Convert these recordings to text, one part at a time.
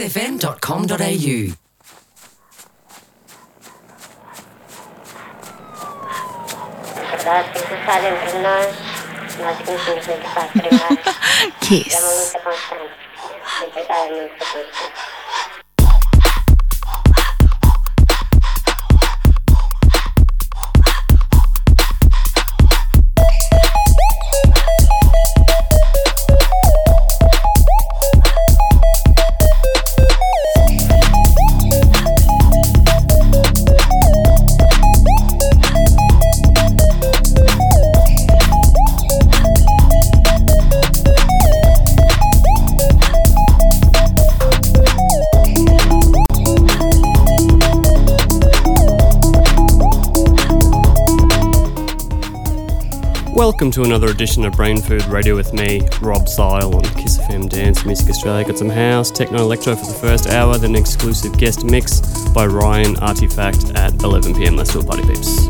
kissfm.com.au. Fantástico, Welcome to another edition of Brain Food Radio with me, Rob Zile on Kiss FM Dance Music Australia. Got some house, techno, electro for the first hour, then an exclusive guest mix by Ryan Artifact at 11 pm. Let's do a party, peeps.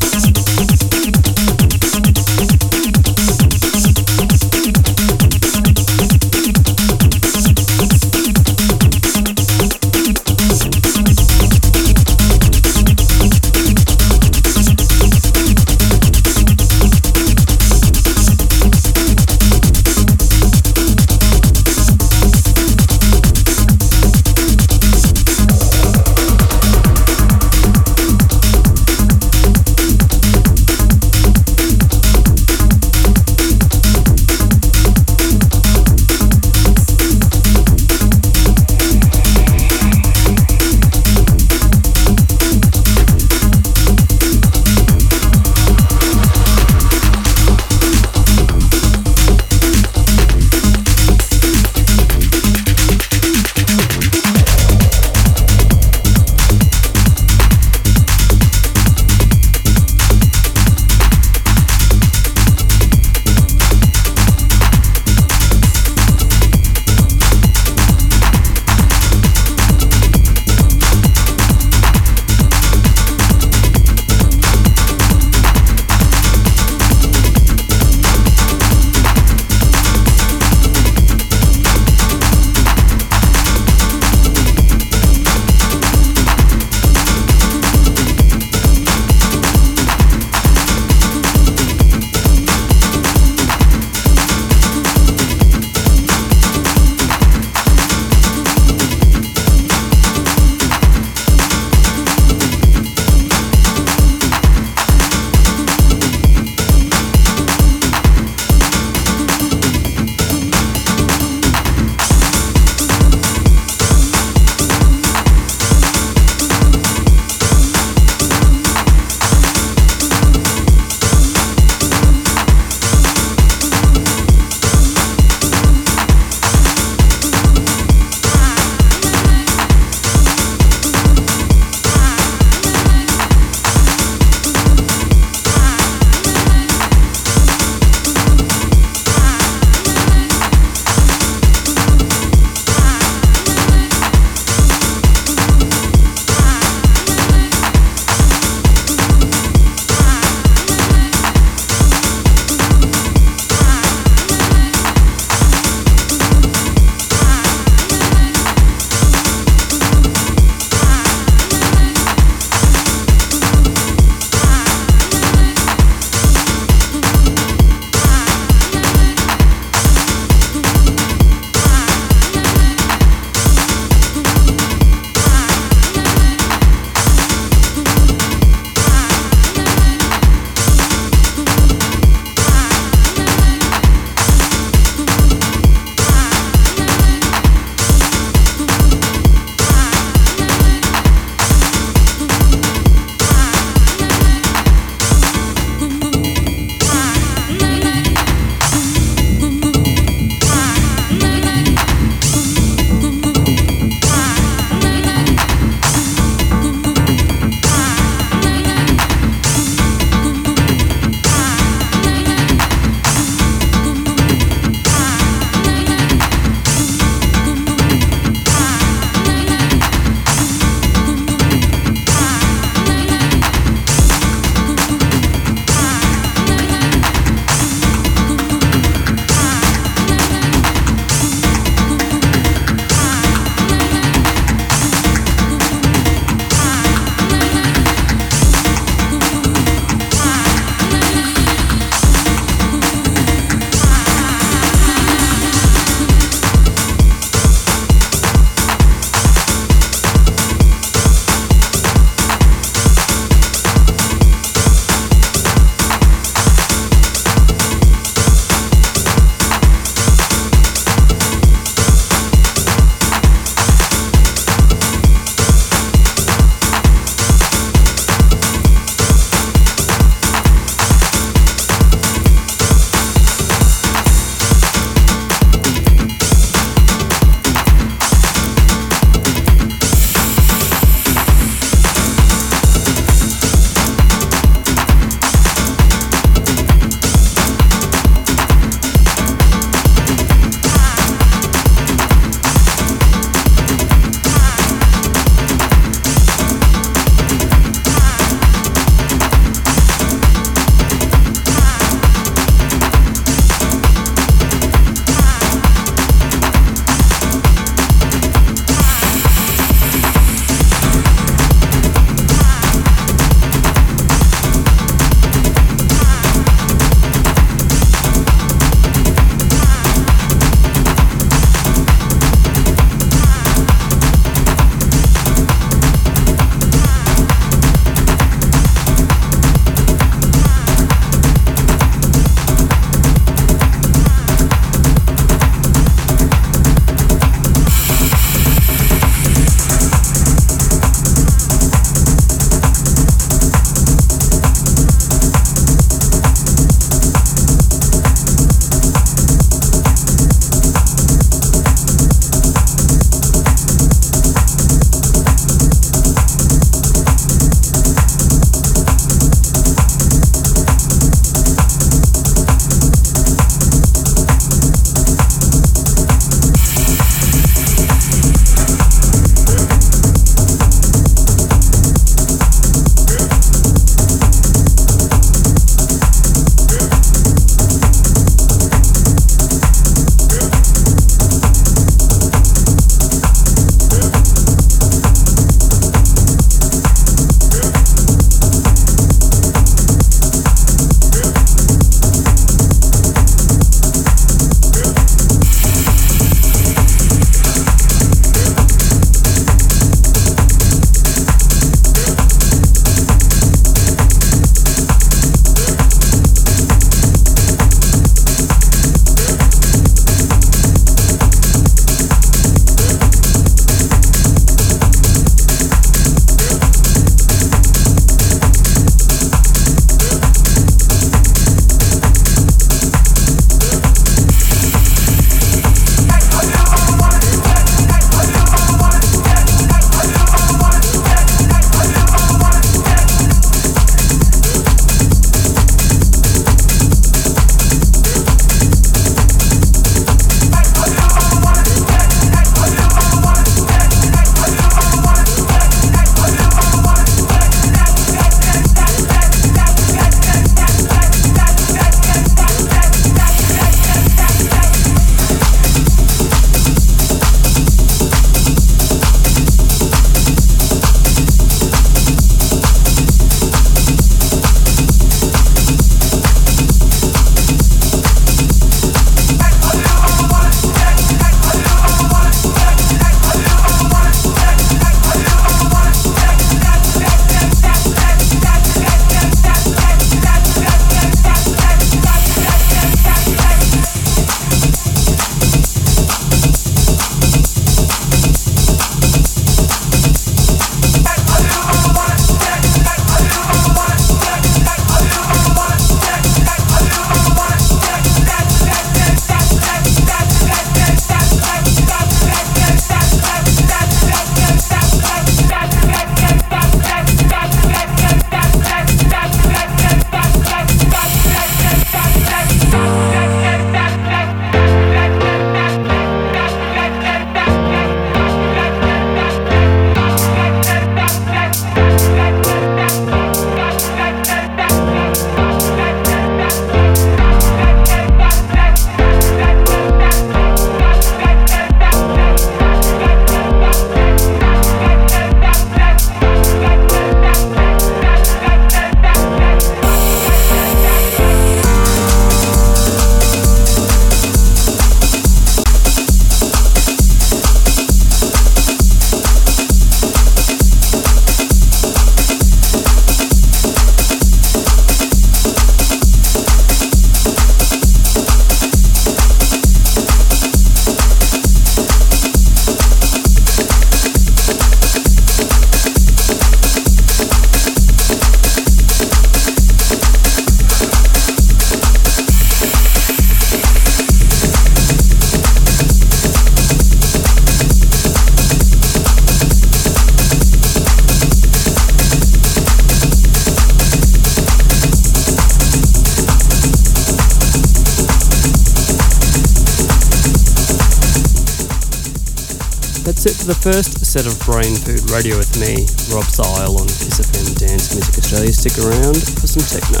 first set of Brain Food Radio with me, Rob Zile on Kiss FM Dance Music Australia. Stick around for some techno.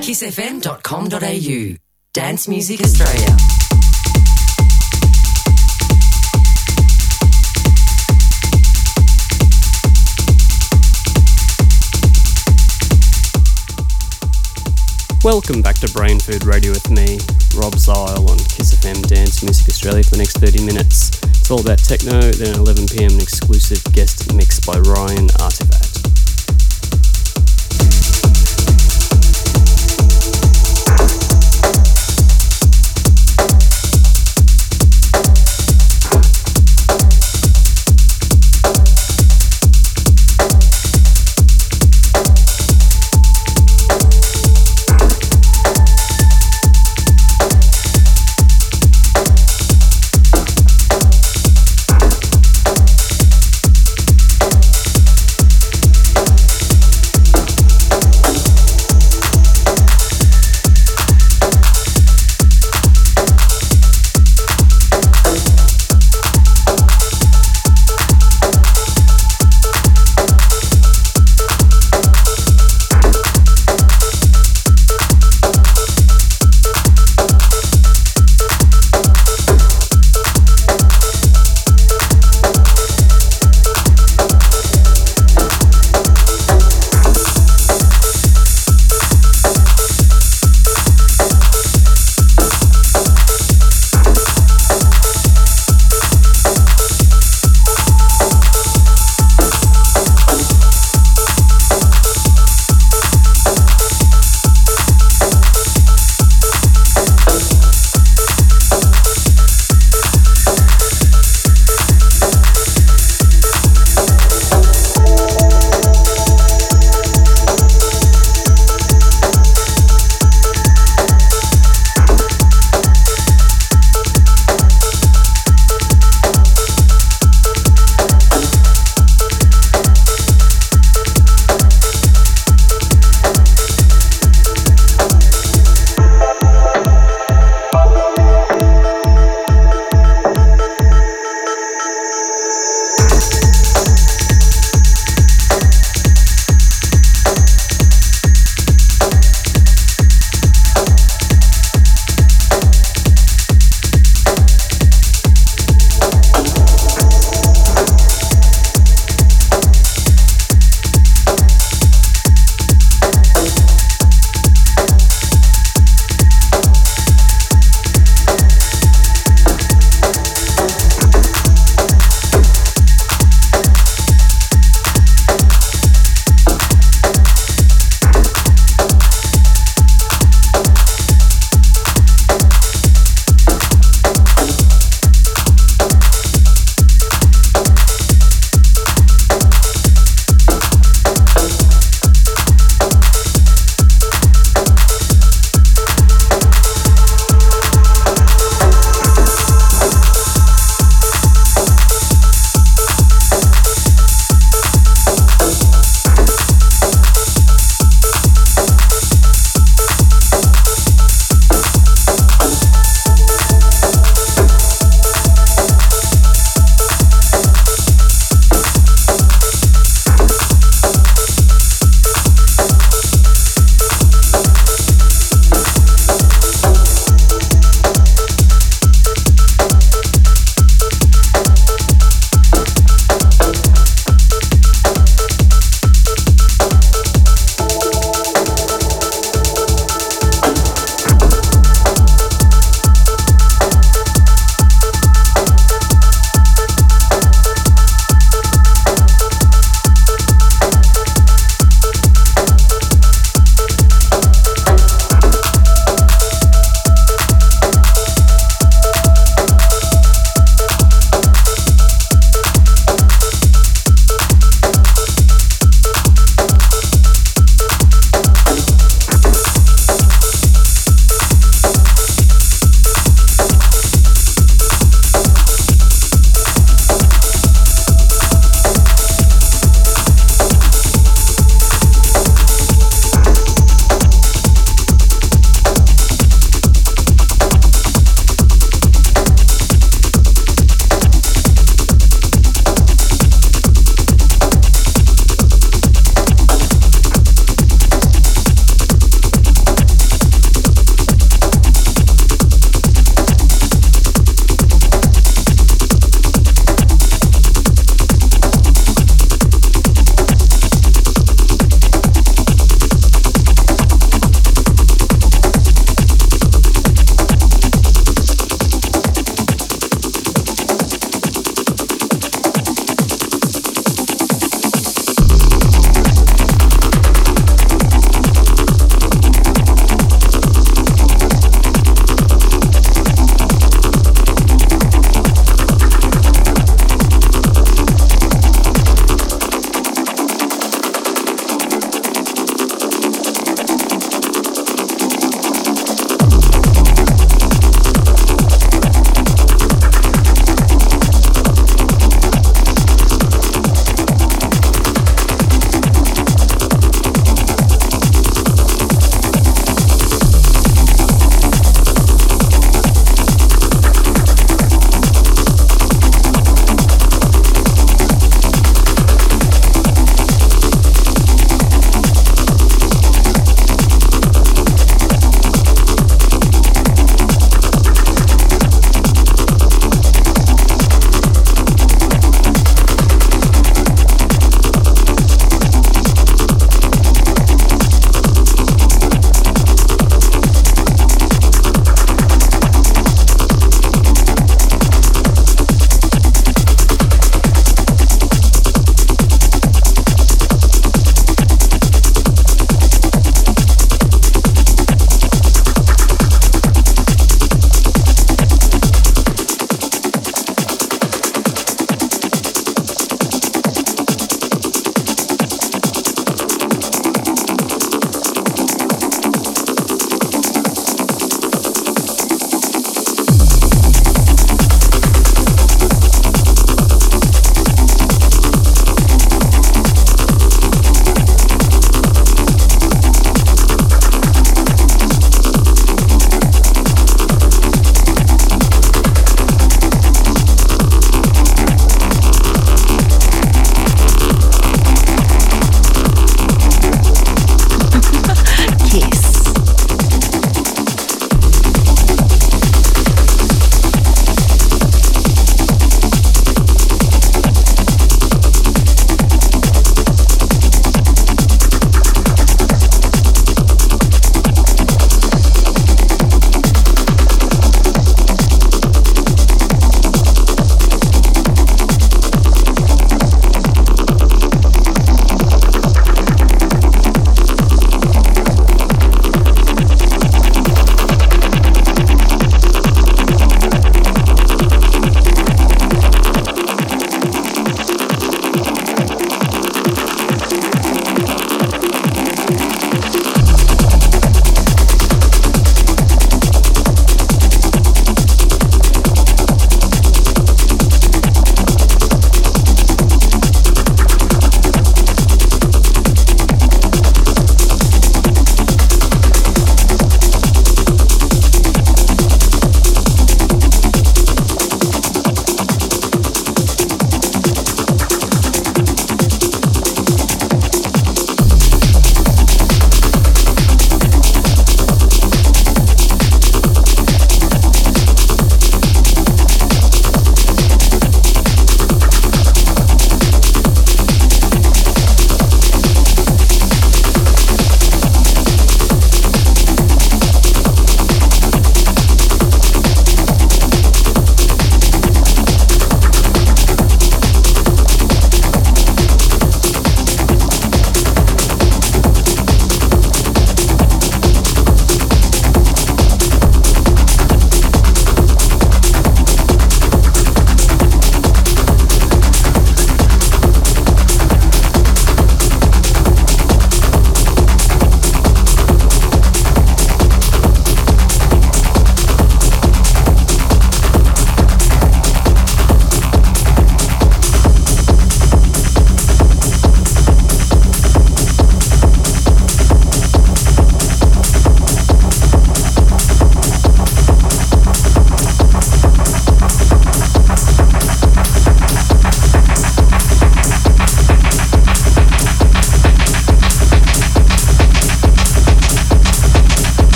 kissfm.com.au Dance Music Australia. Welcome back to Brain Food Radio with me, Rob Zile on Kiss FM Dance Music Australia for the next 30 minutes. It's all about techno, then at 11pm an exclusive guest mix by Ryan Artifact.